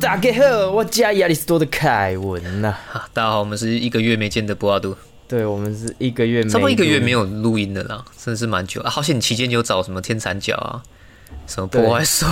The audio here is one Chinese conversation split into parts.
大家好，我家亚里士多的凯文呐、啊，大家好，我们是一个月没见的博阿杜，对，我们是一个月没，差不多一个月没有录音的啦，真的是蛮久。啊。好险你期间有找什么天蚕角啊，什么破坏手，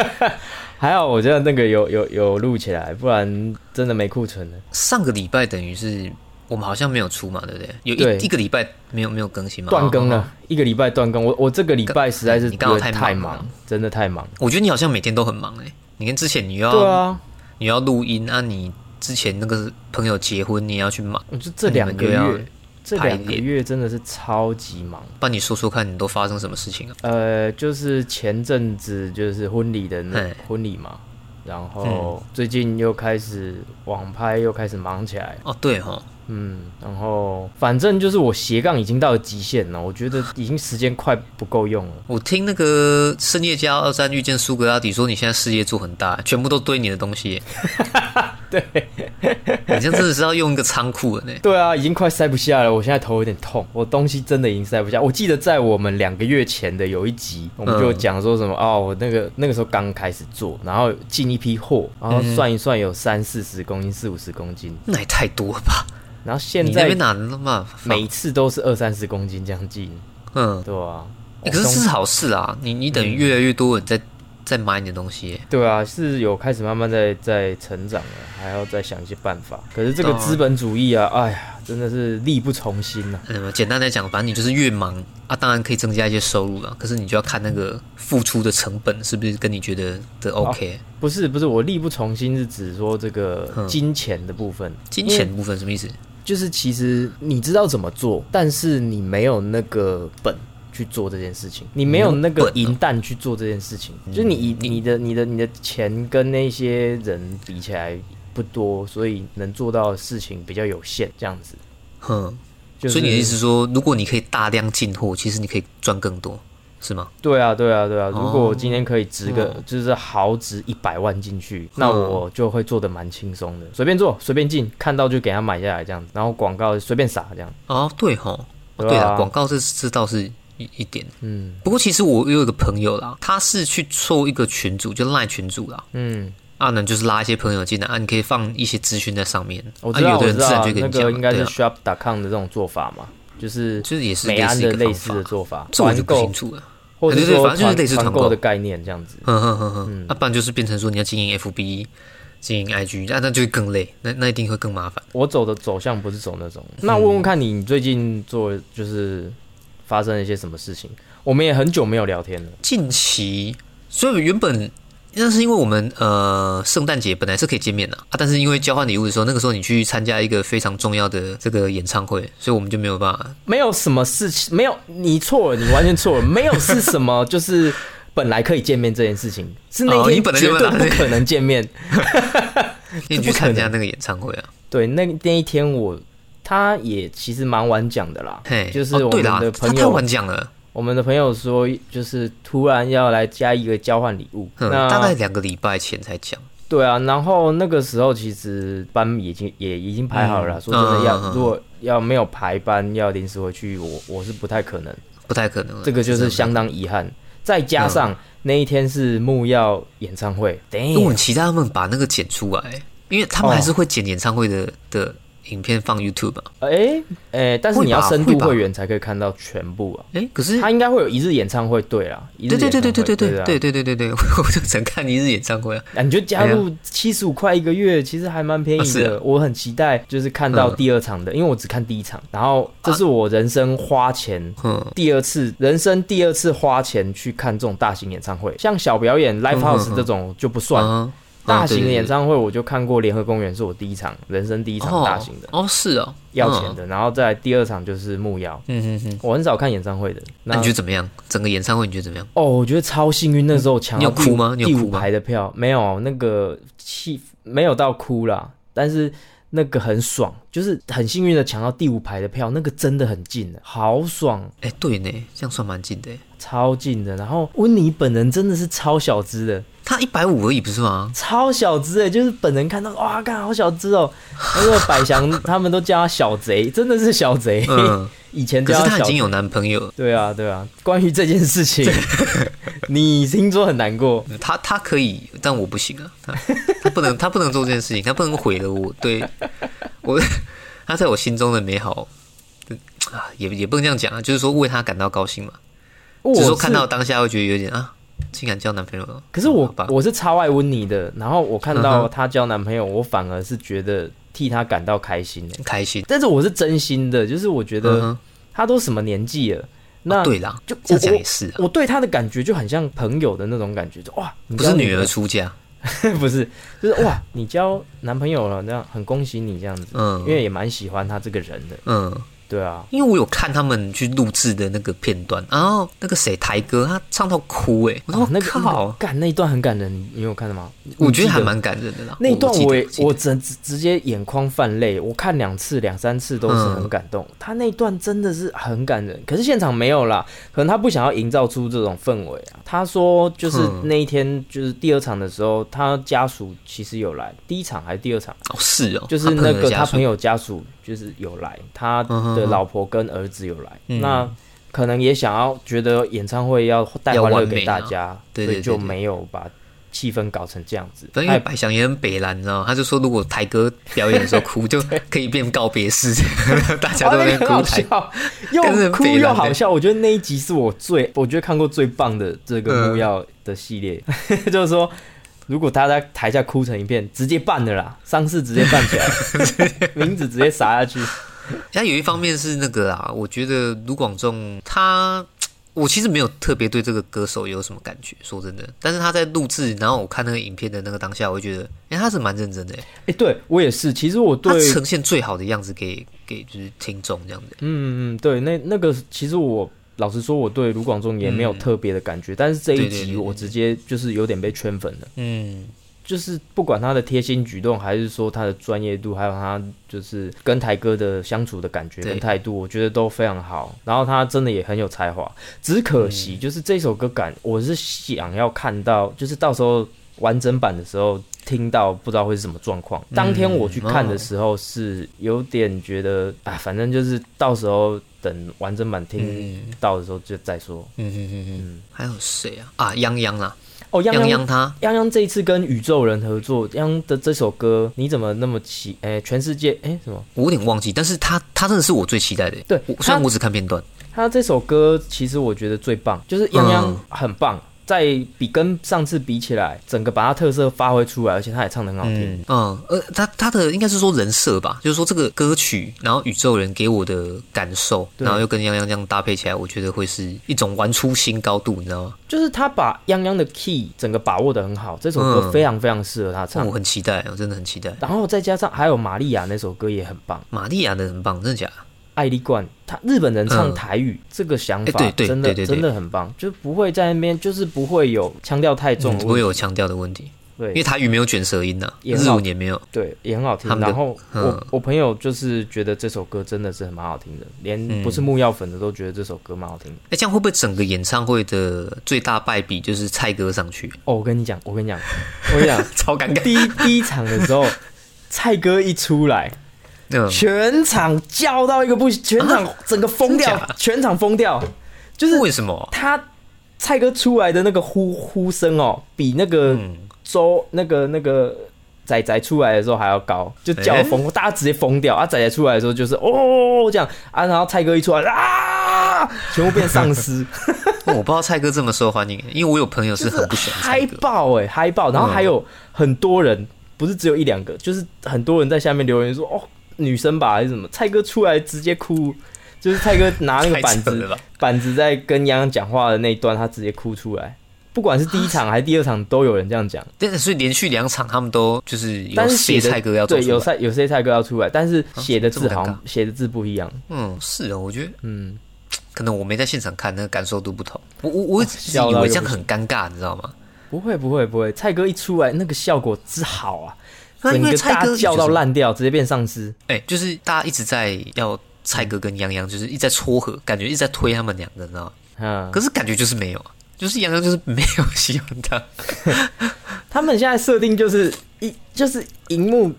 还好，我觉得那个有有有录起来，不然真的没库存了。上个礼拜等于是我们好像没有出嘛，对不对？有一一个礼拜没有没有更新嘛，断更了，一个礼拜断更。我我这个礼拜实在是你刚好太忙太忙，真的太忙。我觉得你好像每天都很忙哎、你看之前你要、对啊，你要录音啊，你之前那个朋友结婚你也要去忙，我就这两个月，这两个月真的是超级忙。帮你说说看你都发生什么事情啊？呃，就是前阵子就是婚礼的那嘿婚礼嘛，然后最近又开始网拍，又开始忙起来。哦，对哈，嗯，然后反正就是我斜杠已经到了极限了，我觉得已经时间快不够用了。我听那个深夜加二三遇见苏格拉底说你现在事业做很大，全部都堆你的东西耶。对，你像真的是要用一个仓库了呢。对啊，已经快塞不下了，我现在头有点痛，我东西真的已经塞不下。我记得在我们两个月前的有一集，我们就讲说什么、哦，我那个那个时候刚开始做，然后进一批货，然后算一算有三四十公斤、四五十公斤，那也太多了吧？然后现在你那边哪能那么每次都是二三十公斤将近，嗯、对啊，欸可是这是好事啊！你你等于越来越多人在在买你的东西。对啊，是有开始慢慢在在成长了，还要再想一些办法。可是这个资本主义啊，哎呀，真的是力不从心啊呐、嗯，简单来讲，反正你就是越忙啊，当然可以增加一些收入了。可是你就要看那个付出的成本是不是跟你觉得的 OK。不是不是，我力不从心是指说这个嗯金钱的部分，金钱部分什么意思？就是其实你知道怎么做，但是你没有那个本去做这件事情，你没有那个银弹去做这件事情，就是你以你的你的你的钱跟那些人比起来不多，所以能做到的事情比较有限，这样子。哼，就是、所以你的意思说，如果你可以大量进货，其实你可以赚更多，是吗？对啊，对啊，对啊。如果我今天可以值个、哦就是豪值一百万进去，那我就会做的蛮轻松的，随便做，随便进，看到就给他买下来这样子，然后广告随便撒这样。哦，对吼，哦对啊广告这这倒是一一点。嗯不过其实我有一个朋友啦，他是去凑一个群组，就赖群组啦。嗯，啊，呢就是拉一些朋友进来啊，你可以放一些资讯在上面。啊，我知道，有的人自然就跟你讲，那个应该是 shop.com 的这种做法嘛，就是就是也是美安类似类似的法。做法，这我就不清楚了。或者说对对反正就是类似团购购的概念这样子。哼哼哼哼，啊，不然就是变成说你要经营 FB、经营 IG，那那就会更累，那那一定会更麻烦。我走的走向不是走那种。嗯那问问看你，你最近做就是发生了一些什么事情？我们也很久没有聊天了。近期，所以原本那是因为我们呃圣诞节本来是可以见面的啊，但是因为交换礼物的时候，那个时候你去参加一个非常重要的这个演唱会，所以我们就没有办法。没有什么事情，没有你错了，你完全错了，没有是什么，就是本来可以见面这件事情，是那天哦你本来绝就本来对不可能见面。因为你去参加那个演唱会啊，对，那那一天我他也其实蛮晚讲的啦，嘿，就是我们哦对啦，的朋友，他太晚讲了，我们的朋友说，就是突然要来加一个交换礼物，嗯，那大概两个礼拜前才讲。对啊，然后那个时候其实班已经也已经排好了啦，说真的要、如果要没有排班要临时回去，我我是不太可能，不太可能，这个就是相当遗憾。再加上、那一天是木曜演唱会，等我很期待他们把那个剪出来，因为他们还是会剪演唱会的的影片放 YouTube 嘛。哎哎，但是你要深度会员才可以看到全部啊。哎，可是他应该会有一日演唱会，对啦，对对对对对对对啊对对对对对，我就只能看一日演唱会啊。啊，你就加入七十五块一个月，其实还蛮便宜的。我很期待，就是看到嗯第二场的，因为我只看第一场，然后这是我人生花钱。嗯，第二次人生第二次花钱去看这种大型演唱会，像小表演 live 嗯 house 嗯这种就不算。啊大型的演唱唱会我就看过联合公园，是我第一场人生第一场大型的，哦，是哦，要钱的。然后再第二场就是木曜，嗯嗯嗯。我很少看演唱会的。那你觉得怎么样？整个演唱会你觉得怎么样？哦，我觉得超幸运，那时候抢到第哭吗第五排的票没有，那个气没有到哭啦，但是那个很爽，就是很幸运的抢到第五排的票，那个真的很近的，好爽，哎，对呢，这样算蛮近的。超近的。然后温妮本人真的是超小只的，他一百五而已，不是吗？超小只哎，就是本人看到哇，看好小只哦。那个百祥他们都叫他小贼，真的是小贼。嗯，以前可是他已经有男朋友。对啊，对啊。关于这件事情，你听说很难过？他他可以，但我不行啊。他他不能，他不能做这件事情，他不能毁了我对我他在我心中的美好。啊，也也不能这样讲啊，就是说为他感到高兴嘛。只是说看到当下会觉得有点啊，竟然交男朋友。了。可是我我是超爱温妮的，然后我看到她交男朋友，我反而是觉得替她感到开心开心。但是我是真心的，就是我觉得她都什么年纪了，那对啦，就这讲也是，我对她的感觉就很像朋友的那种感觉，就哇，不是女儿出嫁，不是，就是哇，你交男朋友了，那样很恭喜你这样子，嗯，因为也蛮喜欢他这个人的，嗯。对啊，因为我有看他们去录制的那个片段，然后那个谁台哥他唱到哭哎，我说那靠，感那一段很感人，你有看到吗？我觉得还蛮感人的啦。那一段我我直直接眼眶泛泪，我看两次两三次都是很感动。他那段真的是很感人，可是现场没有啦，可能他不想要营造出这种氛围啊。他说就是那一天就是第二场的时候，他家属其实有来，第一场还是第二场？哦，是哦，就是那个他朋友家属。就是有来，他的老婆跟儿子有来，那可能也想要觉得演唱会要带欢乐给大家，所以就没有把气氛搞成这样子。因为白翔也很北蓝，你知道吗？他就说，如果台哥表演的时候哭，就可以变告别式，大家都在哭，又哭又好笑。我觉得那一集是我最，我觉得看过最棒的这个木曜的系列，就是说。如果他在台下哭成一片，直接办的啦，丧事直接办起来，名字直接撒下去。他有一方面是那个啊，我觉得卢广仲他，我其实没有特别对这个歌手有什么感觉，说真的。但是他在录制，然后我看那个影片的那个当下，我就觉得，哎，他是蛮认真的。哎，对我也是。其实我对呈现最好的样子给给就是听众这样子。嗯嗯，对，那那个其实我。老实说，我对卢广仲也没有特别的感觉，但是这一集我直接就是有点被圈粉了。嗯，就是不管他的贴心举动，还是说他的专业度，还有他就是跟台哥的相处的感觉跟态度，我觉得都非常好。然后他真的也很有才华，只可惜就是这首歌感，我是想要看到，就是到时候完整版的时候听到，不知道会是什么状况。当天我去看的时候是有点觉得啊，反正就是到时候。等完整版听到的时候就再说。嗯嗯嗯嗯，还有谁啊？啊，泱泱啊！哦，泱泱他，泱泱这一次跟宇宙人合作，泱的这首歌你怎么那么期？哎，全世界哎什么？我有点忘记，但是他他真的是我最期待的。对，虽然我只看片段，他这首歌其实我觉得最棒，就是泱泱很棒。在比跟上次比起来，整个把它特色发挥出来，而且他也唱的很好听。嗯，呃，他他的应该是说人设吧，就是说这个歌曲，然后宇宙人给我的感受，然后又跟泱泱这样搭配起来，我觉得会是一种玩出新高度，你知道吗？就是他把泱泱的 key 整个把握的很好，这首歌非常非常适合他唱。我很期待，我真的很期待。然后再加上还有玛利亚那首歌也很棒，玛利亚的很棒，真的假？的？爱丽冠，他日本人唱台语，这个想法真的真的很棒，就不会在那边，就是不会有腔调太重，不会有腔调的问题。对，因为台语没有卷舌音呐，日文也没有，对，也很好听。然后我我朋友就是觉得这首歌真的是很蛮好听的，连不是木曜粉的都觉得这首歌蛮好听。哎，这样会不会整个演唱会的最大败笔就是蔡哥上去？哦，我跟你讲，我跟你讲，我跟你讲，超尴尬。第一第一场的时候，蔡哥一出来。全场叫到一个不行，全场整个疯掉，全场疯掉，就是为什么？他蔡哥出来的那个呼呼声哦，比那个周那个那个仔仔出来的时候还要高，就叫疯，大家直接疯掉。啊！仔仔出来的时候就是哦这样。啊，然后蔡哥一出来啊，全部变丧尸。我不知道蔡哥这么受欢迎，因为我有朋友是很不喜欢嗨爆哎，嗨爆！然后还有很多人，不是只有一两个，就是很多人在下面留言说哦。女生吧还是什么？蔡哥出来直接哭，就是蔡哥拿那个板子板子在跟洋洋讲话的那一段，他直接哭出来。不管是第一场还是第二场，都有人这样讲。但是所以连续两场他们都就是有写蔡哥要对有蔡有些蔡哥要出来，但是写的字好像写的字不一样。嗯，是哦，我觉得嗯，可能我没在现场看，那个感受度不同。我我我以为这样很尴尬，你知道吗？不会不会不会，蔡哥一出来那个效果之好啊。整个大叫到烂掉，直接变丧尸。哎，就是大家一直在要蔡哥跟杨洋，就是一直在撮合，感觉一直在推他们两个，你知道吗？嗯。可是感觉就是没有，就是洋洋就是没有喜欢他，他们现在设定就是一就是荧幕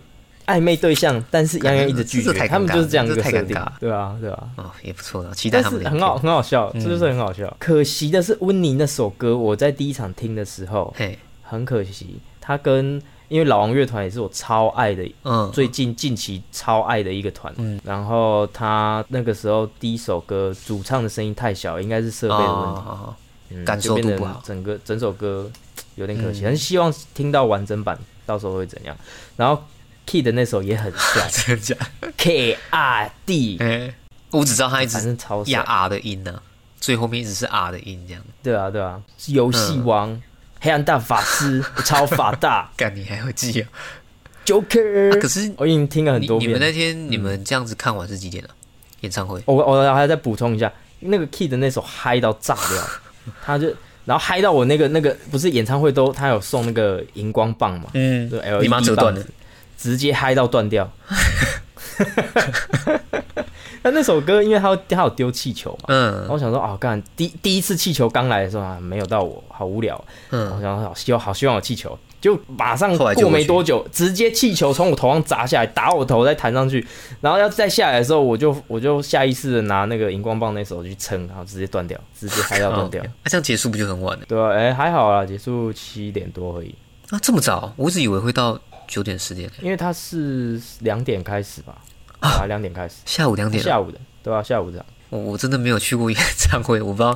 暧昧对象，但是洋洋一直拒绝，他们就是这样一个设定尴尬，对啊，对啊。哦，也不错的，期待他们很好，很好笑，嗯这就是很好笑。可惜的是，温妮那首歌，我在第一场听的时候，嘿，很可惜，他跟因为老王乐团也是我超爱的，嗯，最近近期超爱的一个团。嗯。然后他那个时候第一首歌主唱的声音太小，应该是设备的问题，哦，嗯感受度不好。整个整首歌有点可惜，嗯很希望听到完整版，到时候会怎样。然后 Key 的那首也很帅。真的假，K R D，哎，我只知道他一反直正超帅。压。R 的音呢，最后面一直是 R 的音这样。对啊，对啊，是游戏嗯。王、黑暗大法师、超法大、干，你还会记啊？Joker，、啊可是我已经听了很多遍。你们那天你们这样子看完是几点了？演唱会？我我还要再补充一下，那个 Key 的那首嗨到炸掉，他就然后嗨到我那个那个不是演唱会都他有送那个荧光棒嘛，嗯就 LED 你妈折断了棒，直接嗨到断掉。那那首歌，因为他他有丢气球嘛，嗯然后嗯我想说，哦，干第第一次气球刚来的时候啊，没有到我，好无聊。嗯我嗯，想说好希望好希望有气球，就马上过没多久，直接气球从我头上砸下来，打我头，再弹上去，然后要再下来的时候，我就我就下意识的拿那个荧光棒那手去撑，然后直接断掉，直接嗨到断掉。那、啊这样结束不就很晚了？对啊，哎、还好啊，结束七点多而已，啊，这么早？我一直以为会到九点十点，因为它是两点开始吧，啊，两点开始，下午两点了。下午的，对啊，下午的，我我真的没有去过演唱会，我不知道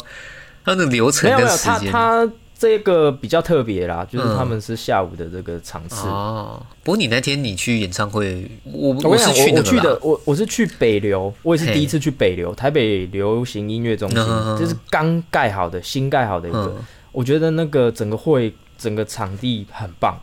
它的流程跟时间。他这个比较特别啦，就是嗯他们是下午的这个场次。哦，不过你那天你去演唱会，我我跟你讲，是去我我去的，我我是去北流，我也是第一次去北流，台北流行音乐中心，就是刚盖好的，新盖好的一个。嗯我觉得那个整个会，整个场地很棒，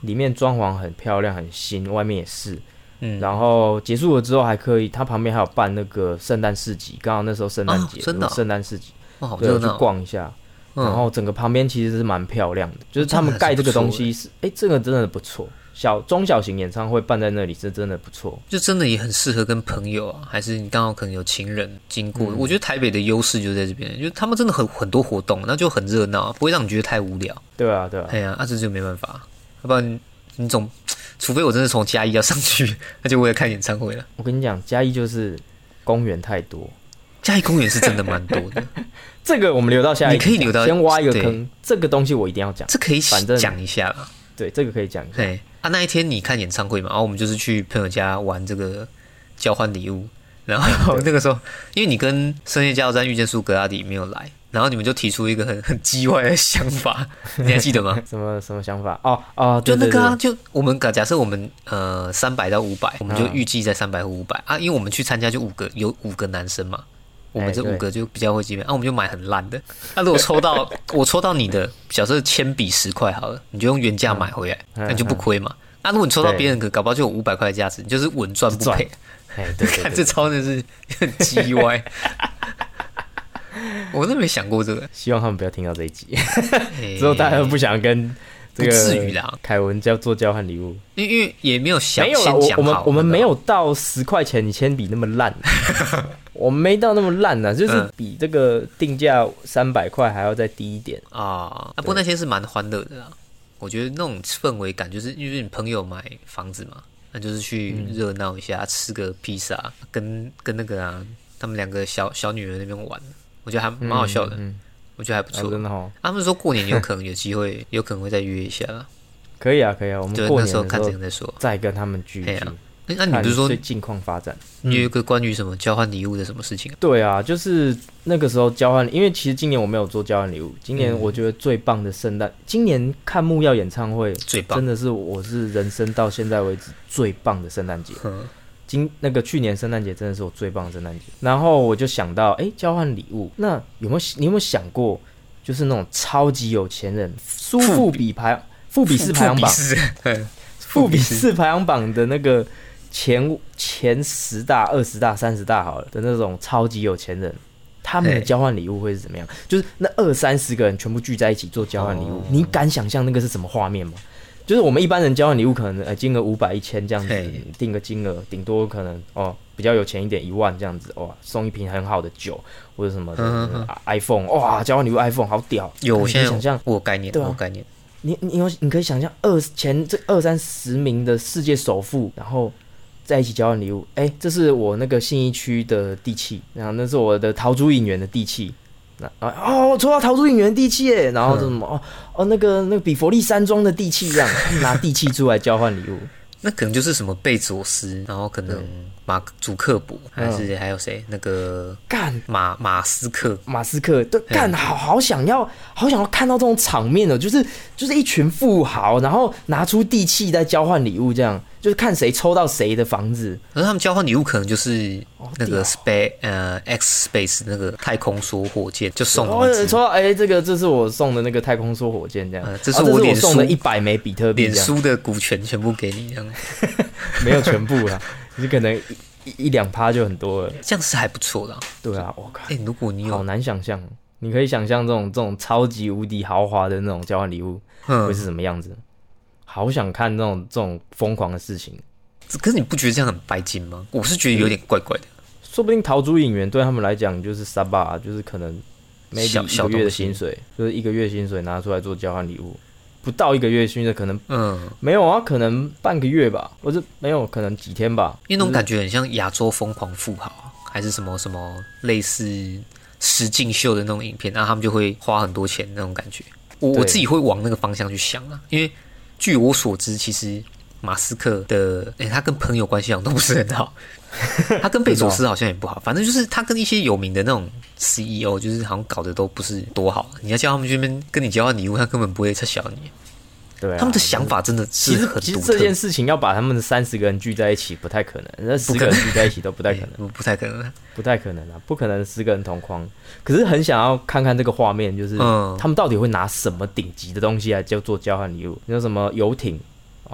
里面装潢很漂亮，很新，外面也是。嗯，然后结束了之后还可以，它旁边还有办那个圣诞市集，刚好那时候圣诞节，哦真的圣诞市集，对，我去。逛一下。嗯然后整个旁边其实是蛮漂亮的，就是他们盖这个东西是，哎、这个真的不错。小中小型演唱会办在那里是真的不错。就真的也很适合跟朋友啊，还是你刚好可能有情人经过。嗯我觉得台北的优势就在这边，就是他们真的很很多活动，那就很热闹，不会让你觉得太无聊。对啊，对啊，哎呀，啊这就没办法，要不然你总，除非我真的从嘉义要上去，那就为了看演唱会了。我跟你讲，嘉义就是公园太多，嘉义公园是真的蛮多的，这个我们留到下你可以留到先挖一个坑，这个东西我一定要讲。这可以反正讲一下啦。对，这个可以讲一下。对啊，那一天你看演唱会嘛，然后我们就是去朋友家玩这个交换礼物，然后 那个时候，因为你跟深夜加油站遇见苏格拉底没有来，然后你们就提出一个很 很叽歪的想法，你还记得吗？什么什么想法？哦哦，就那个啊，就我们假假设我们呃三百到五百，我们就嗯预计在三百或五百啊，因为我们去参加就五个有五个男生嘛，我们这五个就比较会见面啊，我们就买很烂的。那、如果抽到 我抽到你的，假设铅笔十块好了，你就用原价买回来，嗯那你就不亏嘛。那、如果你抽到对别人的，搞不好就有五百块的价值，你就是稳赚不赚赔。哎，对对看对这超真的是很叽歪。我都没想过这个，希望他们不要听到这一集，欸之后大家都不想跟这不个至于啦，凯文交做交换礼物。因为因为也没有想没有了，我们我们没有到十块钱你铅笔那么烂，我们没到那么烂呢，就是嗯。比这个定价三百块还要再低一点。啊，啊，不过那天是蛮欢乐的啦。我觉得那种氛围感，就是因为你朋友买房子嘛，那就是去嗯。热闹一下，吃个披萨，跟跟那个啊，他们两个小小女儿那边玩，我觉得还蛮好笑的，嗯，我觉得还不错。真的哦，他们说过年有可能有机会，有可能会再约一下啦，可以啊，可以啊，我们就过那时候看年的时候怎样再说。再跟他们聚一聚那那你看不是说最近况发展？你有一个关于什么交换礼物的什么事情啊？对啊，就是那个时候交换，因为其实今年我没有做交换礼物。今年嗯我觉得最棒的圣诞，今年看木曜演唱会最棒真，的是我是人生到现在为止最棒的圣诞节。嗯今那个去年圣诞节真的是我最棒的圣诞节。然后我就想到，哎、交换礼物，那有没有你有没有想过，就是那种超级有钱人，苏富比排富比士排行榜，对富比士排行榜的那个前前十大、二十大、三十大好了的那种超级有钱人，他们的交换礼物会是怎么样？就是那二三十个人全部聚在一起做交换礼物，哦你敢想象那个是什么画面吗？就是我们一般人交换礼物可能呃金额五百一千这样子定个金额，顶多可能哦比较有钱一点一万这样子哇，送一瓶很好的酒或者什么的、iPhone 哇，交换礼物 iPhone 好屌，有，我你可现在想象我概念，对啊我概念。你你有你可以想象二前这二三十名的世界首富，然后在一起交换礼物。哎、这是我那个信义区的地契，然后那是我的桃竹影园的地契。那啊哦，我抽到逃出影园地契耶，然后这什么哦哦那个那个比佛利山庄的地契一样，拿地契出来交换礼物。那可能就是什么贝佐斯，然后可能马祖克伯，还嗯。是还有谁？那个干。马马斯克，马斯克，对，干好好想要，好想要看到这种场面哦，就是就是一群富豪，然后拿出地契在交换礼物，这样就是看谁抽到谁的房子。可是他们交换礼物可能就是那屌。个 space 呃 X space 那个太空梭火箭，就送哦你一，只抽到哎、这个这是我送的那个太空梭火箭，这样，呃这是啊我脸我送的一百枚比特币，脸书的股权全部给你，这样。没有全部啦，你可能一一一两趴就很多了。这样是还不错的啊。对啊，我靠哎、，如果你有好有难想象，你可以想象这种这种超级无敌豪华的那种交换礼物嗯会是什么样子。好想看这种这种疯狂的事情，可是你不觉得这样很白金吗？我是觉得有点怪怪的。说不定桃珠影员对他们来讲就是沙巴，就是可能 maybe 小个月的薪水，就是一个月薪水拿出来做交换礼物，不到一个月甚至可能嗯，没有啊，可能半个月吧，或者没有，可能几天吧。因为那种感觉很像亚洲疯狂富豪，还是什么什么类似实境秀的那种影片，然后他们就会花很多钱那种感觉。我我自己会往那个方向去想啊，因为据我所知，其实马斯克的，诶、他跟朋友关系好像都不是很好，他跟贝佐斯好像也不好，反正就是他跟一些有名的那种 CEO，就是好像搞得都不是多好。你要叫他们去那边跟你交换礼物，他根本不会撤小你。对啊，他们的想法真的其实其实这件，事情要把他们三十个人聚在一起不太可能，那十个人聚在一起都不太可能，不 不太可能。不太可能啊，不可能十个人同框。可是很想要看看这个画面，就是嗯他们到底会拿什么顶级的东西来叫做交换礼物？有什么游艇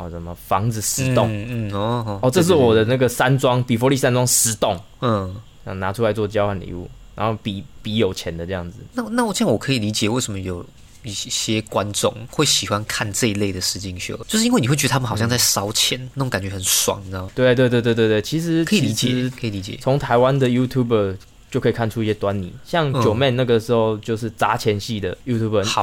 啊、什么房子十栋？嗯嗯哦哦哦，这是我的那个山庄，比佛利山庄十栋，嗯。啊，拿出来做交换礼物，然后比比有钱的这样子。那那我这样我可以理解为什么有一些观众会喜欢看这一类的实境秀，就是因为你会觉得他们好像在烧钱，那种感觉很爽，你知道吗？对对对对对对，其实可以理解，可以理解。从台湾的 YouTuber 就可以看出一些端倪，像嗯。九妹那个时候就是砸钱系的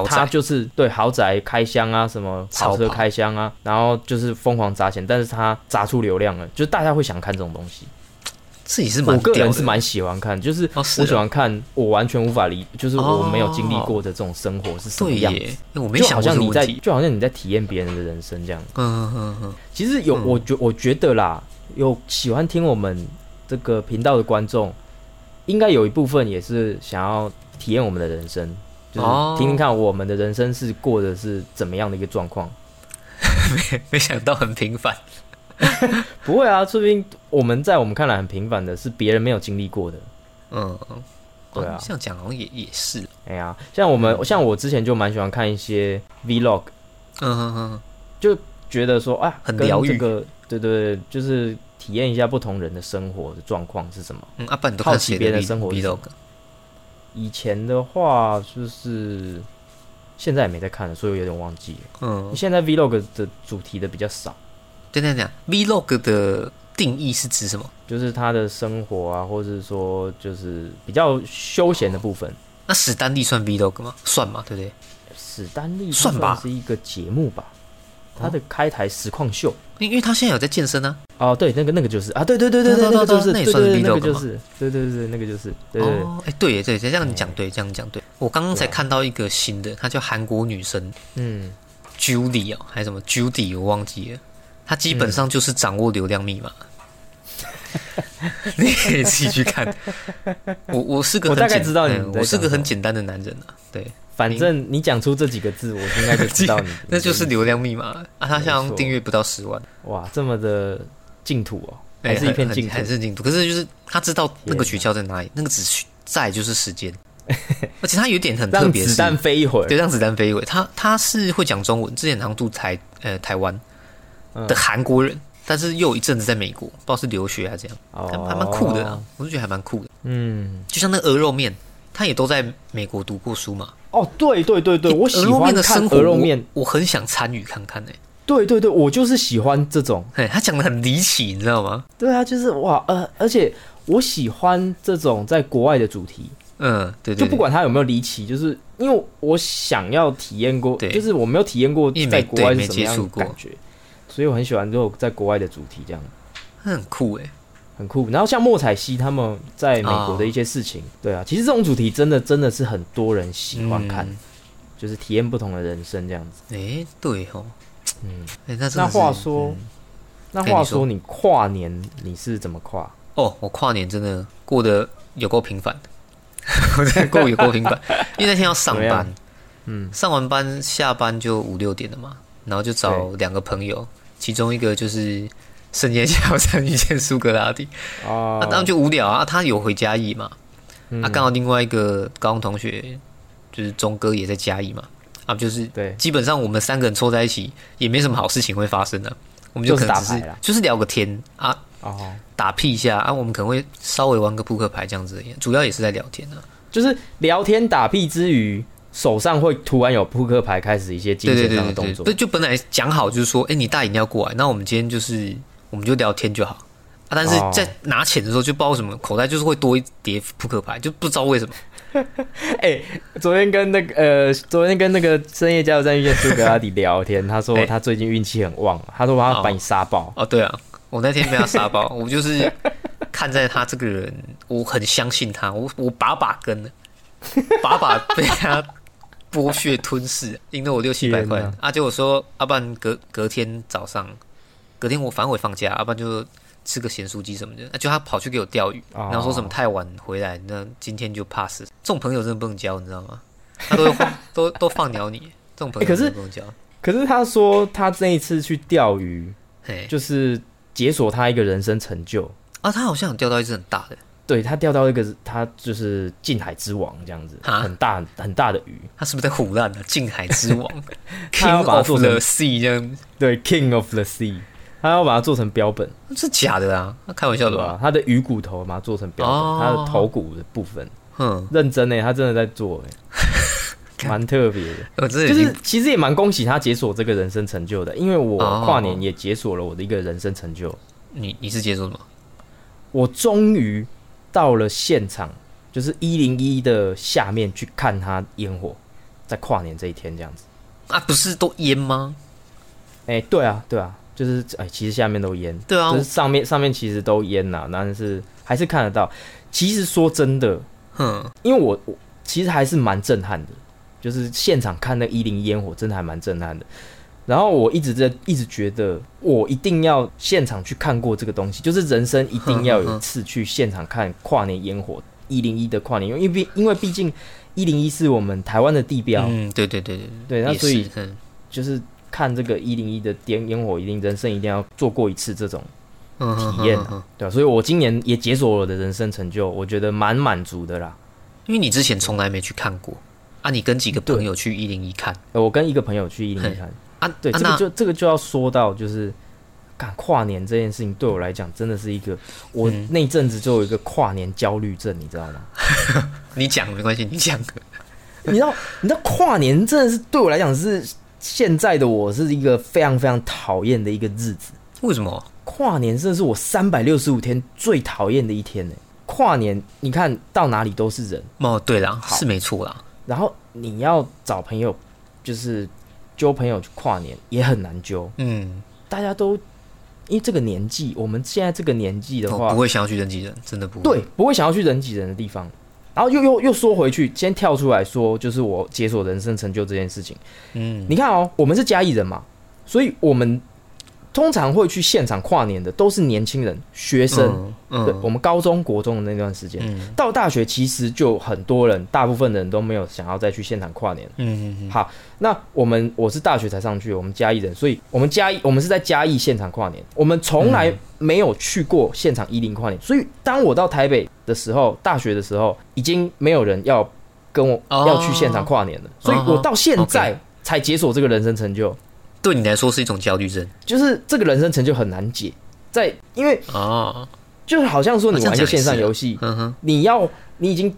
宅。他就是对豪宅开箱啊，什么跑。车开箱啊，然后就是疯狂砸钱，但是他砸出流量了，就是大家会想看这种东西。自己是蛮我个人是蛮喜欢看，就是我喜欢看，我完全无法理，就是我哦。没有经历过的这种生活是什么样子。我没就想像你在。就好像你在体验别人的人生这样。嗯嗯嗯。其实有，嗯。我觉我觉得啦，有喜欢听我们这个频道的观众，应该有一部分也是想要体验我们的人生，就是哦听听看我们的人生是过的是怎么样的一个状况。没，没想到很平凡。不会啊，说不定我们在我们看来很平凡的，是别人没有经历过的。嗯，嗯对啊哦这样讲好像也也是。哎呀，像我们，像我之前就蛮喜欢看一些 Vlog，嗯哼哼，就，觉得说啊，很疗愈这个，对对对，就是体验一下不同人的生活的状况是什么。嗯，阿爸你都好奇别人的生活是什 vlog？么以前的话就是现在也没在看了，所以我有点忘记了。嗯，现在 Vlog 的主题的比较少，等等等，vlog 的定义是指什么？就是他的生活啊，或者是说就是比较休闲的部分。那史丹利算 vlog 吗？算嘛，对不对？史丹利算吧是一个节目吧，他的开台实况秀。因因为他现在有在健身呢。哦，对，那个那个就是啊，对对对对对对那个就是，对对那个就是，对对对，那个就是，对对对，哦，哎、对耶对，这样你讲对，这样讲对。我刚刚才看到一个新的，她叫韩国女生嗯，，Judy 哦，还是什么 Judy，我忘记了。她基本上就是掌握流量密码。你可以自己去看。我我是个我大概很简知道你嗯我是个很简单的男人啊。对，反正你讲出这几个字，我应该就知道你，那就是流量密码啊。他没像订阅不到十万，哇，这么的净土哦，哎还是一片很净土很，是净土。可是就是他知道那个诀窍在哪里，那个只需在就是时间。而且他有点很特别，让子弹飞一会儿对，。让子弹飞一会。他他是会讲中文，之前好像住台呃台湾嗯的韩国人，但是又有一阵子在美国，不知道是留学还是怎样，哦还还蛮酷的啊，我就觉得还蛮酷的。嗯，就像那个鹅肉面，他也都在美国读过书嘛。哦，对对对对，我喜欢看鹅肉面，我，我很想参与看看呢、对对对，我就是喜欢这种。哎，他讲的很离奇，你知道吗？对啊，就是哇，呃，而且我喜欢这种在国外的主题，嗯，对对就不管它有没有离奇，就是因为我想要体验过，就是我没有体验过在国外是什么样的感觉，所以我很喜欢这种在国外的主题，这样他很酷哎。很酷。然后像莫彩希他们在美国的一些事情，对啊，其实这种主题真的真的是很多人喜欢看，嗯就是体验不同的人生这样子。哎，对哦，嗯，哎，那真那话说，嗯。那话说。你跨年你是怎么跨？哦，我跨年真的过得有够平凡。的，过得有够平凡，因为那天要上班。嗯，上完班下班就五六点了嘛，然后就找两个朋友，其中一个就是深夜加油站遇见苏格拉底，哦。那当然就无聊啊，他有回嘉义嘛，嗯。啊，刚好另外一个高中同学就是钟哥也在嘉义嘛，啊，就是对。基本上我们三个人凑在一起也没什么好事情会发生的，我们就可能只是就是打牌啦。就是聊个天啊，哦，打屁一下啊，我们可能会稍微玩个扑克牌这样子而已，主要也是在聊天啊。就是聊天打屁之余，手上会突然有扑克牌开始一些金钱对对对对对，上的动作。不。就本来讲好就是说，哎、你带饮料过来，那我们今天就是我们就聊天就好啊。但是哦在拿钱的时候，就不知道为什么口袋就是会多一叠扑克牌，就不知道为什么。哎、昨天跟那个呃，昨天跟那个深夜加油站遇见苏格拉底聊天，他说哎他最近运气很旺，他说他把你杀爆。哦，对啊，我那天被他杀爆，我就是看在他这个人，我很相信他，我我把把跟了，把把被他剥削吞噬，赢了我六七百块啊！结果说，要、不然隔隔天早上，隔天我反正我也放假，要、不然就吃个咸酥鸡什么的，啊，就他跑去给我钓鱼，哦然后说什么太晚回来，那今天就 pass。这种朋友真的不能交，你知道吗？他都 都都放鸟你，这种朋友哎可是真的不能交。可是他说他这一次去钓鱼，嘿，就是解锁他一个人生成就。啊，他好像有钓到一只很大的。对他钓到一个他就是近海之王这样子，啊很大很大的鱼。他是不是在胡乱的近海之王，King of 做 the Sea 这样？对，King of the Sea，他要把它做成标本，是假的啊？他开玩笑的吧？？他的鱼骨头把它做成标本，哦他的头骨的部分，嗯，认真呢，他真的在做 哎，蛮特别的。我真的已经就是其实也蛮恭喜他解锁这个人生成就的，因为我哦跨年也解锁了我的一个人生成就，你你是解锁什么？我终于到了现场，就是一零一的下面去看他烟火，在跨年这一天这样子。啊，不是都烟吗？哎、对啊，对啊，就是哎、其实下面都淹，对啊。就是上面上面其实都淹了、但是还是看得到。其实说真的，哼，因为我我其实还是蛮震撼的，就是现场看那一零烟火，真的还蛮震撼的。然后我一直在一直觉得，我一定要现场去看过这个东西，就是人生一定要有一次去现场看跨年烟火，一零一的跨年，因为毕因为毕竟一零一是我们台湾的地标，嗯，对对对对对，那也所以就是看这个一零一的烟烟火，一定人生一定要做过一次这种嗯体验对啊，所以我今年也解锁了我的人生成就，我觉得蛮满足的啦。因为你之前从来没去看过啊，你跟几个朋友去一零一看呃我跟一个朋友去一零一看，啊，对，啊这个就这个就要说到就是。干跨年这件事情对我来讲真的是一个，我嗯那阵子就有一个跨年焦虑症，你知道吗？你讲没关系，你讲。你知道，你知道跨年真的是对我来讲是现在的我是一个非常非常讨厌的一个日子。为什么？跨年真的是我三百六十五天最讨厌的一天呢。跨年，你看到哪里都是人，哦，对啦，好是没错啦。然后你要找朋友，就是揪朋友去跨年也很难揪。嗯，大家都因为这个年纪，我们现在这个年纪的话，哦不会想要去人挤人，真的不会。对，不会想要去人挤人的地方。然后又又又说回去，先跳出来说，就是我解锁人生成就这件事情。嗯，你看哦，我们是嘉义人嘛，所以我们通常会去现场跨年的都是年轻人、学生。嗯，对，嗯我们高中国中的那段时间，嗯。到大学其实就很多人，大部分的人都没有想要再去现场跨年。嗯嗯好，那我们我是大学才上去，我们嘉义人，所以我们嘉义我们是在嘉义现场跨年，我们从来没有去过现场一零跨年，所以当我到台北的时候，大学的时候，已经没有人要跟我、哦。要去现场跨年了，所以我到现在才解锁这个人生成就，对你来说是一种焦虑症就是这个人生成就很难解，在因为哦。就是好像说你玩一个线上游戏，嗯哼，你要你已经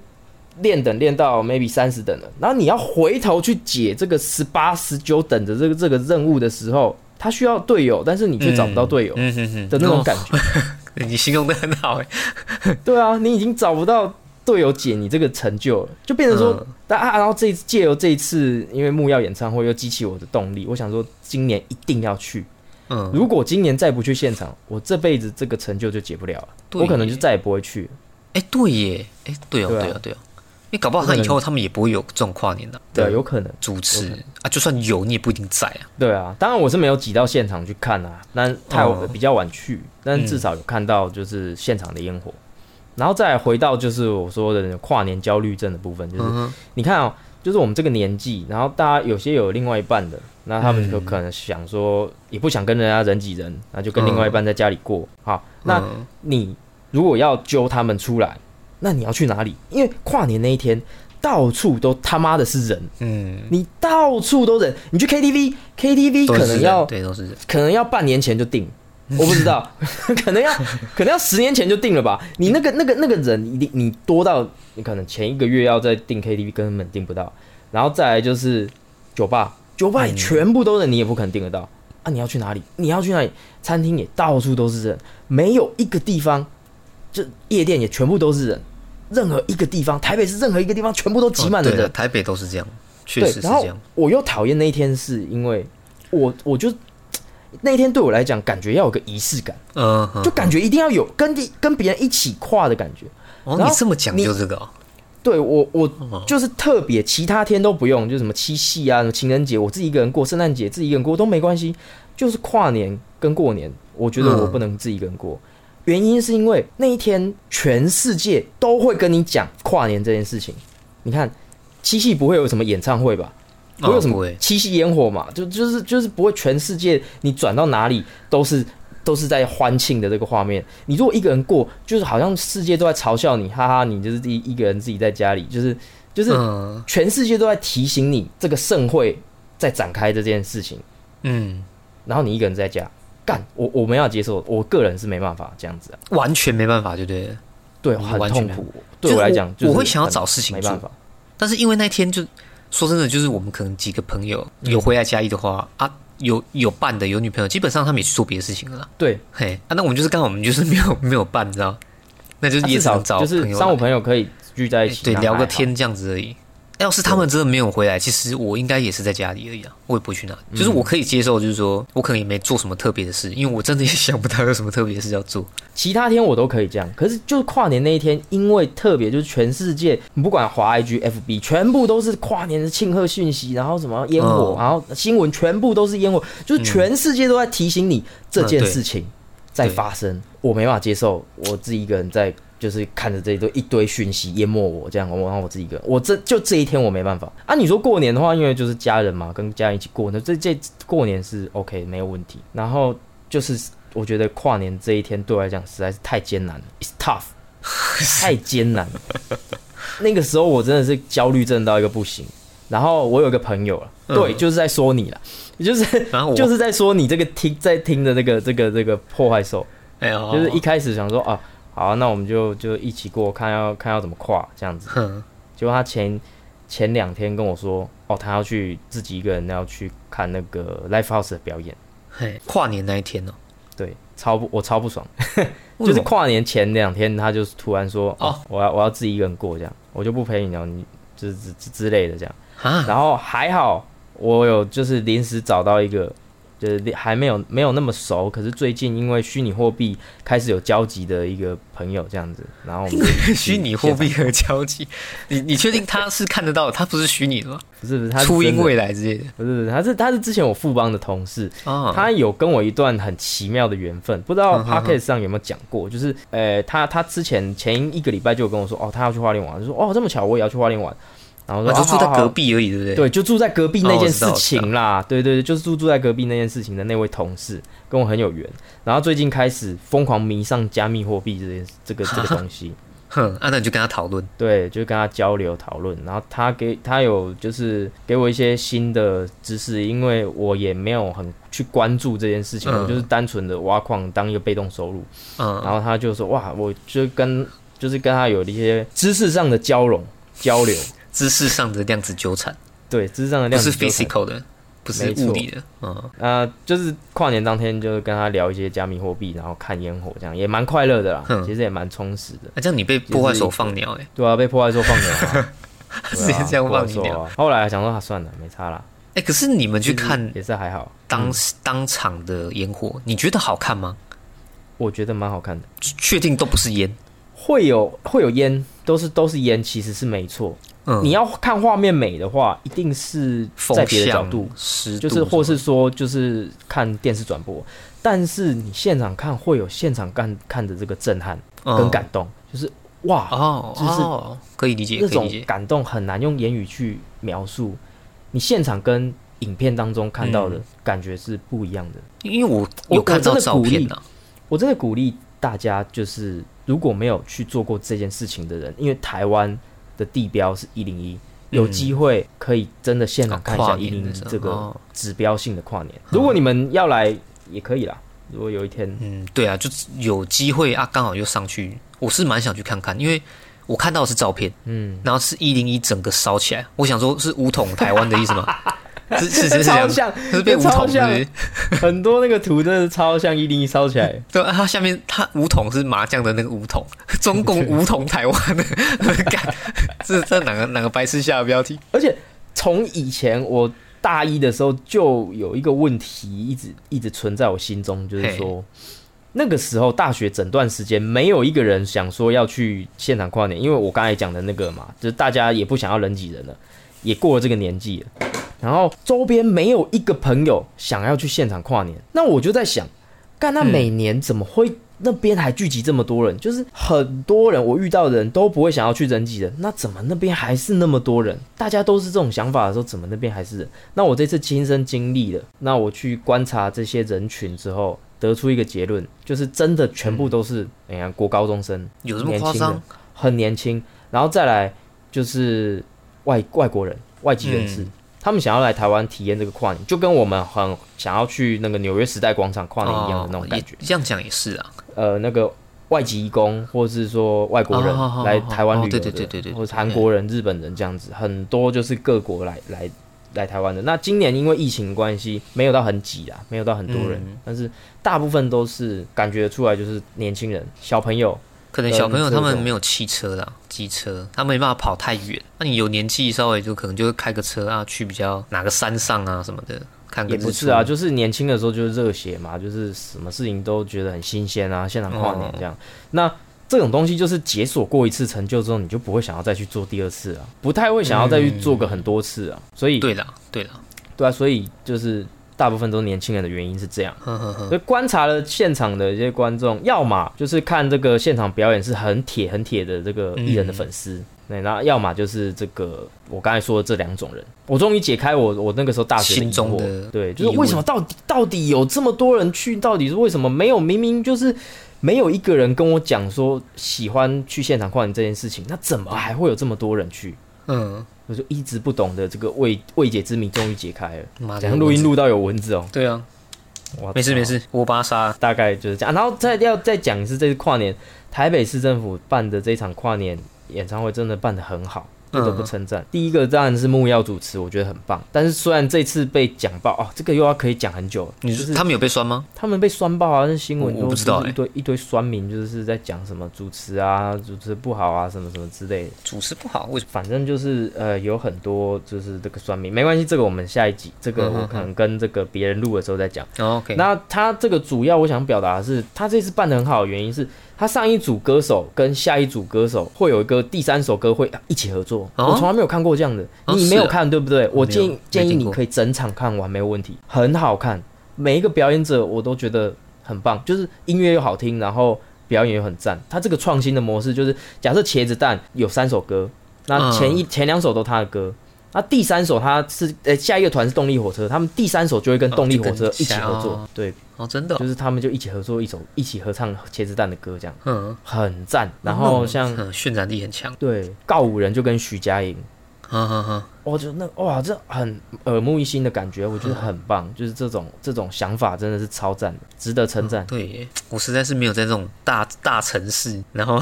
练等练到 maybe 三十等了，然后你要回头去解这个十八、十九等的这个这个任务的时候，他需要队友，但是你却找不到队友嗯哼哼的那种感觉。觉，你形容的很好哎。对啊，你已经找不到队友解你这个成就了，就变成说，嗯但啊，然后这借由这一次，因为木曜演唱会又激起我的动力，我想说今年一定要去。嗯，如果今年再不去现场，我这辈子这个成就就解不了了，我可能就再也不会去了。哎，对耶，哎，对哦，对啊对哦，对哦。因为搞不好他以后他们也不会有这种跨年的对，有可能。主持啊，就算有你也不一定在啊。对啊，当然我是没有挤到现场去看啊，但太晚哦比较晚去，但至少有看到就是现场的烟火。然后再回到就是我说的跨年焦虑症的部分，就是嗯，你看哦，就是我们这个年纪，然后大家有些有另外一半的，那他们嗯就可能想说，也不想跟人家人挤人，那就跟另外一半在家里过。好，那嗯你如果要揪他们出来，那你要去哪里？因为跨年那一天。到处都他妈的是人，嗯，你到处都人。你去是人可能要对都是人，可能要半年前就定，我不知道，可能要可能要十年前就定了吧。你那个那个那个人，一定你多到你可能前一个月要再订 KTV 根本订不到，然后再来就是酒吧，酒吧也嗯全部都是你也不可能订得到啊！你要去哪里？你要去哪里？餐厅也到处都是人，没有一个地方，就夜店也全部都是人，任何一个地方，台北是任何一个地方全部都挤满了人哦对啊。台北都是这样，确实是这样。我又讨厌那一天，是因为我我就那一天对我来讲，感觉要有个仪式感，嗯哼，就感觉一定要有跟跟别人一起跨的感觉。哦，你这么讲究这个哦，对我我哦就是特别，其他天都不用，就什么七夕啊、什么情人节，我自己一个人过，圣诞节自己一个人过都没关系，就是跨年跟过年，我觉得我嗯不能自己一个人过。原因是因为那一天全世界都会跟你讲跨年这件事情。你看七夕不会有什么演唱会吧？不会有什么七夕烟火嘛？就就是就是不会全世界你转到哪里都是都是在欢庆的这个画面。你如果一个人过，就是好像世界都在嘲笑你，哈哈，你就是一一个人自己在家里，就是就是嗯全世界都在提醒你这个盛会在展开这件事情，嗯，然后你一个人在家干，我我没办法接受，我个人是没办法这样子啊，完全没办法，对不对？对，很痛苦。对我来讲，就是我会想要找事情做没办法。但是因为那天就说真的，就是我们可能几个朋友嗯有回来嘉义的话、啊，有有伴的，有女朋友，基本上他们也去做别的事情了啦。对，嘿啊，那我们就是刚好我们就是没有没有伴，你知道？那就是啊至少找就是朋友商务来朋友可以聚在一起，对。聊个天这样子而已。要是他们真的没有回来，其实我应该也是在家里而已啊，我也不会去哪里。嗯就是我可以接受，就是说我可能也没做什么特别的事，因为我真的也 想不到有什么特别的事要做。其他天我都可以这样，可是就是跨年那一天，因为特别就是全世界，你不管华 IG、FB，全部都是跨年的庆贺讯息，然后什么烟火，哦然后新闻全部都是烟火，就是全世界都在提醒你这件事情在发生。我没办法接受，我自己一个人在就是看着这一堆一堆讯息淹没我，这样，我然后我自己一个人，我这就这一天我没办法啊。你说过年的话，因为就是家人嘛，跟家人一起过，那这这过年是 OK 没有问题。然后就是我觉得跨年这一天对我来讲实在是太艰难了，It's tough，太艰难了。那个时候我真的是焦虑症到一个不行。然后我有个朋友了，嗯对，就是在说你了，就是就是在说你这个听在听的这个这个这个破坏兽。哎呦，就是一开始想说啊，好啊，那我们就就一起过，看要看要怎么跨这样子。哼，结果他前前两天跟我说，哦，他要去自己一个人要去看那个 Live House 的表演，嘿，跨年那一天哦，对，超不我超不爽，就是跨年前两天，他就是突然说，哦哦，我要我要自己一个人过这样，我就不陪你了，你之之之之类的这样。啊，然后还好，我有就是临时找到一个，就是还没有没有那么熟，可是最近因为虚拟货币开始有交集的一个朋友这样子，然后 虚拟货币和交集，你你确定他是看得到的？他不是虚拟的吗？不是不是他是初音未来之类的不是不是他是他是之前我富邦的同事，啊，他有跟我一段很奇妙的缘分，不知道嗯 p 哼 o c k e t 上有没有讲过？就是，呃，他他之前前一个礼拜就有跟我说，哦，他要去花莲玩，就说，哦，这么巧，我也要去花莲玩，然后就住在隔壁而已，对不对？对，就住在隔壁那件事情啦，对对对，就是住住在隔壁那件事情的那位同事跟我很有缘，然后最近开始疯狂迷上加密货币这件这个 这个东西，哼，啊，那你就跟他讨论，对，就跟他交流讨论，然后他给他有就是给我一些新的知识，因为我也没有很去关注这件事情，嗯。我就是单纯的挖矿当一个被动收入，嗯，然后他就说哇，我就跟就是跟他有一些知识上的交融交流，知识上的量子纠缠，对，知识上的量子纠缠 physical 的，不不是物理的。嗯，呃，就是跨年当天，就是跟他聊一些加密货币，然后看烟火，这样也蛮快乐的啦。嗯其实也蛮充实的。那、这样你被破坏手放鸟哎、对啊，被破坏之后放鸟啊，直接这样放你鸟。鸟啊。后来想说，啊，算了，没差啦。哎、可是你们去看也是还好，当、嗯当场的烟火，你觉得好看吗？我觉得蛮好看的。确定都不是烟？会有会有烟，都是都是烟，其实是没错。嗯，你要看画面美的话，一定是风在别的角度，就是或是说就是看电视转播。但是你现场看会有现场看看的这个震撼跟嗯感动，就是哇，哦，就是哦可以理解，那种。感动很难用言语去描述。你现场跟影片当中看到的嗯感觉是不一样的。因为我我有看到的鼓励照片呐、我真的鼓励大家，就是如果没有去做过这件事情的人，因为台湾的地标是一零一，有机会可以真的现场看一下一零一这个哦指标性的跨年。如果你们要来也可以啦，如果有一天，嗯，对啊，就有机会啊，刚好又上去，我是蛮想去看看，因为我看到的是照片，嗯，然后是一零一整个烧起来，我想说是五统台湾的意思吗？是是是超像，是被武超像？很多那个图真的超像一零一烧起来。对啊，它下面它武统是麻将的那个武统，中共武统台湾的，干，这这哪个哪个白痴下的标题？而且从以前我大一的时候就有一个问题一直一直存在我心中，就是说那个时候大学整段时间没有一个人想说要去现场跨年，因为我刚才讲的那个嘛，就是大家也不想要人挤人了，也过了这个年纪了，然后周边没有一个朋友想要去现场跨年，那我就在想，干那每年怎么会？那边还聚集这么多人，就是很多人，我遇到的人都不会想要去人挤人，那怎么那边还是那么多人？大家都是这种想法的时候，怎么那边还是人？那我这次亲身经历了，那我去观察这些人群之后，得出一个结论，就是真的全部都是，哎呀、国高中生，有这么夸张？很年轻，然后再来就是外外国人、外籍人士，嗯他们想要来台湾体验这个跨年，就跟我们很想要去那个纽约时代广场跨年一样的那种感觉。这样讲也是啊，呃，那个外籍义工，或者是说外国人来台湾旅游的，哦对对对对对或者韩国人、日本人这样子，很多就是各国来来来台湾的。那今年因为疫情关系，没有到很挤啊，没有到很多人，嗯但是大部分都是感觉出来就是年轻人、小朋友。可能小朋友他们没有汽车啦，机车，他们没办法跑太远。那你有年纪，稍微就可能就会开个车啊，去比较哪个山上啊什么的，看个也不是啊，就是年轻的时候就是热血嘛，就是什么事情都觉得很新鲜啊，现场跨年这样。那这种东西就是解锁过一次成就之后，你就不会想要再去做第二次啊，不太会想要再去做个很多次啊。所以对的，对的，对啊，所以就是大部分都是年轻人的原因是这样。所以观察了现场的一些观众，要么就是看这个现场表演是很铁很铁的这个艺人的粉丝，对，然后要么就是这个我刚才说的这两种人。我终于解开我我那个时候大学心疑惑中的对，就是为什么到底到底有这么多人去，到底是为什么没有明明就是。没有一个人跟我讲说喜欢去现场跨年这件事情，那怎么还会有这么多人去？嗯，我就一直不懂的这个未未解之谜终于解开了。妈的录音录到有蚊子哦？对啊，哇没事没事，我把它杀了。大概就是这样。然后再要再讲一次，这次跨年台北市政府办的这场跨年演唱会真的办得很好，不得不称赞。第一个当然是木曜主持，我觉得很棒。但是虽然这次被讲爆哦，这个又要可以讲很久了。你就是他们有被酸吗？他们被酸爆啊，那新闻我都知道一堆一堆酸民，就是在讲什么主持啊，主持不好啊，什么什么之类的。主持不好，为什么？反正就是呃，有很多就是这个酸民，没关系，这个我们下一集，这个我可能跟这个别人录的时候再讲。哦 OK，那他这个主要我想表达的是，他这次办的很好的原因是，他上一组歌手跟下一组歌手会有一个第三首歌会一起合作，哦我从来没有看过这样的，哦你没有看对不对？我建议建议你可以整场看完，没有问题，很好看，每一个表演者我都觉得很棒，就是音乐又好听，然后表演又很赞。他这个创新的模式就是，假设茄子蛋有三首歌，那前一、前两首都他的歌。那第三首他是呃下一个团是动力火车，他们第三首就会跟哦动力火车一起合作，哦对，哦，真的哦，就是他们就一起合作一首，一起合唱茄子蛋的歌，这样嗯，很赞。然后像嗯渲染力很强，对告五人就跟徐佳莹哈哈哈，我觉得那哇，这很耳目一新的感觉，我觉得很棒，就是这种这种想法真的是超赞的，值得称赞。对耶，我实在是没有在这种大大城市，然后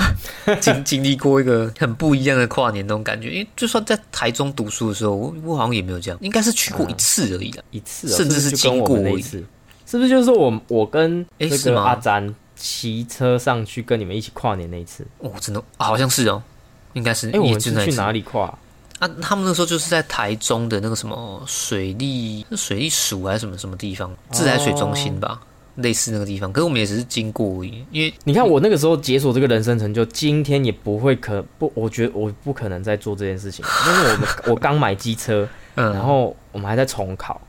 经 经历过一个很不一样的跨年那种感觉。因为就算在台中读书的时候，我我好像也没有这样，应该是去过一次而已啦。一次哦，甚至是经过那一次，是不是就是说我我跟这个诶是吗阿詹骑车上去跟你们一起跨年那一次？哦，真的好像是哦，应该是。哎、我们是那一次哪里跨？啊？他们那时候就是在台中的那个什么水利水利署还是什么什么地方，自来水中心吧。类似那个地方，可是我们也只是经过而已，因为你看我那个时候解锁这个人生成就，今天也不会可不，我觉得我不可能再做这件事情，因为我们我刚买机车，嗯，然后我们还在重考，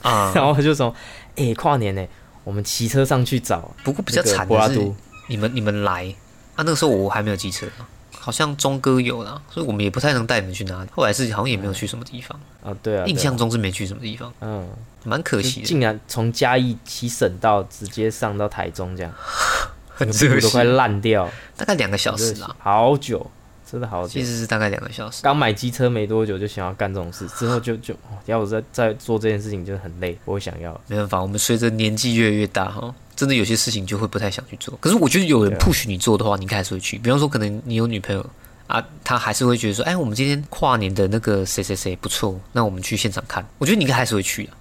啊，然后就说，哎、跨年呢，我们骑车上去找不过比较惨的是你们你们来。啊，那个时候我还没有机车。啊，好像中哥有啦，所以我们也不太能带你们去哪里。后来是好像也没有去什么地方，啊，对啊，印象中是没去什么地方，嗯，蛮可惜的，竟然从嘉义骑省道直接上到台中，这样。很屁股都快，烂掉，大概两个小时啦，好久，真的好久其。实是大概两个小时。刚买机车没多久就想要干这种事，之后就就哦要我再再做这件事情，就是很累，不会想要。没办法，我们随着年纪越来越大哈，真的有些事情就会不太想去做。可是我觉得有人 push 你做的话，你应该还是会去。比方说，可能你有女朋友啊，她还是会觉得说，哎，我们今天跨年的那个谁谁谁不错，那我们去现场看。我觉得你应该还是会去啊。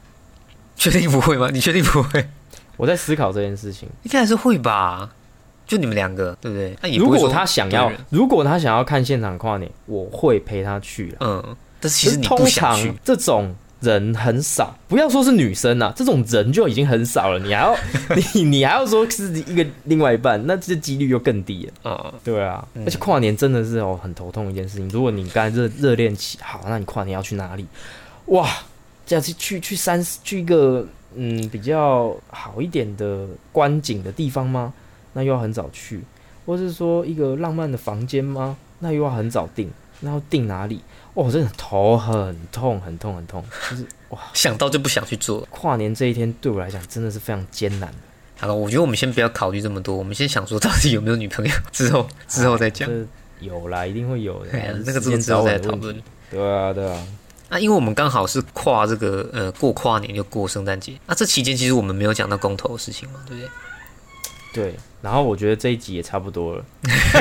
确定不会吗？你确定不会？我在思考这件事情。应该还是会吧。就你们两个，对不对？那也如果他想要，如果他想要看现场跨年，我会陪他去。嗯，但是其实你通常，这种人很少，不要说是女生啊，这种人就已经很少了。你还要 你你还要说是一个另外一半，那这几率又更低了。啊、对啊，嗯而且跨年真的是哦很头痛一件事情。如果你刚才热热恋期，好，那你跨年要去哪里？哇，这样去去去山去一个嗯比较好一点的观景的地方吗？那又要很早去，或是说一个浪漫的房间吗？那又要很早订，那要订哪里？哦，真的头很痛，很痛，很痛。就是哇想到就不想去做。跨年这一天对我来讲真的是非常艰难的。好了，我觉得我们先不要考虑这么多，我们先想说到底有没有女朋友，之后之后再讲。这有啦，一定会有的那个之后再讨论。对啊，对啊。啊，因为我们刚好是跨这个呃过跨年又过圣诞节，那、这期间其实我们没有讲到公投的事情嘛，对不对？对，然后我觉得这一集也差不多了，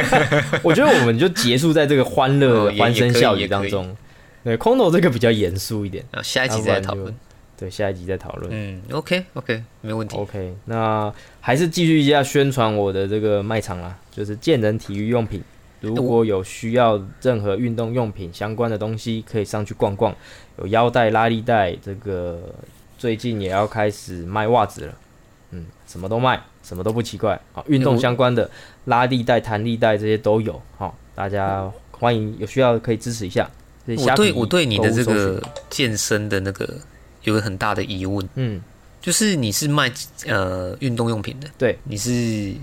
我觉得我们就结束在这个欢乐欢声笑语当中。对，空投这个比较严肃一点，然后下一集再讨论。对，下一集再讨论。嗯，OK OK，没问题。OK，那还是继续一下宣传我的这个卖场啦，就是健人体育用品。如果有需要任何运动用品相关的东西，可以上去逛逛。有腰带、拉力带，这个最近也要开始卖袜子了。嗯，什么都卖，什么都不奇怪。啊，运动相关的拉力带、弹力带这些都有。好，大家欢迎有需要可以支持一下。我对我对你的这个健身的那个有个很大的疑问，嗯，就是你是卖呃运动用品的，对，你是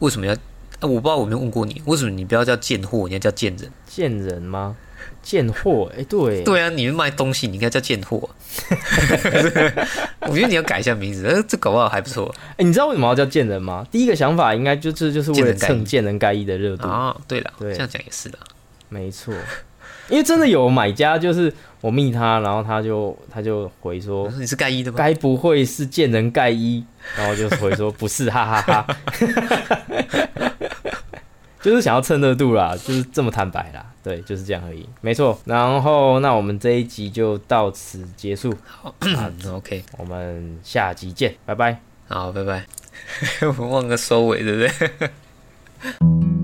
为什么要？啊、我不知道我有没有问过你，为什么你不要叫贱货，你要叫贱人？贱人吗？贱货？哎、对，对啊，你们卖东西，你应该叫贱货。我觉得你要改一下名字，呃，这搞不好还不错哎、你知道为什么要叫贱人吗？第一个想法应该就是就是为了蹭见人盖伊的热度。啊。对了，对这样讲也是的。没错，因为真的有买家，就是我密他，然后他就他就回说，你是盖伊的吗？该不会是见人盖伊？然后就回说不是，哈哈哈 就是想要蹭热度啦，就是这么坦白啦，对，就是这样而已，没错。然后那我们这一集就到此结束，好 OK，我们下集见，拜拜。好，拜拜。我忘了收尾，对不对？